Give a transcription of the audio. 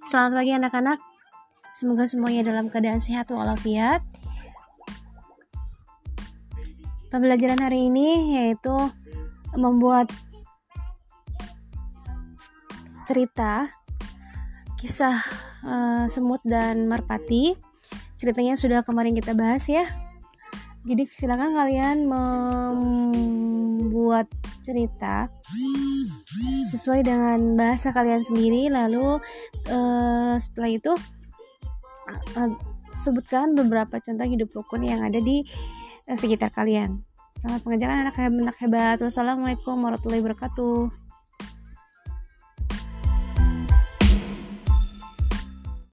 Selamat pagi anak-anak. Semoga semuanya dalam keadaan sehat walafiat. Pembelajaran hari ini yaitu membuat cerita kisah uh, semut dan merpati. Ceritanya sudah kemarin kita bahas ya. Jadi silakan kalian membuat cerita sesuai dengan bahasa kalian sendiri. Lalu uh, setelah itu uh, sebutkan beberapa contoh hidup rukun yang ada di uh, sekitar kalian. Selamat pengajaran anak hebat, anak hebat. Wassalamualaikum warahmatullahi wabarakatuh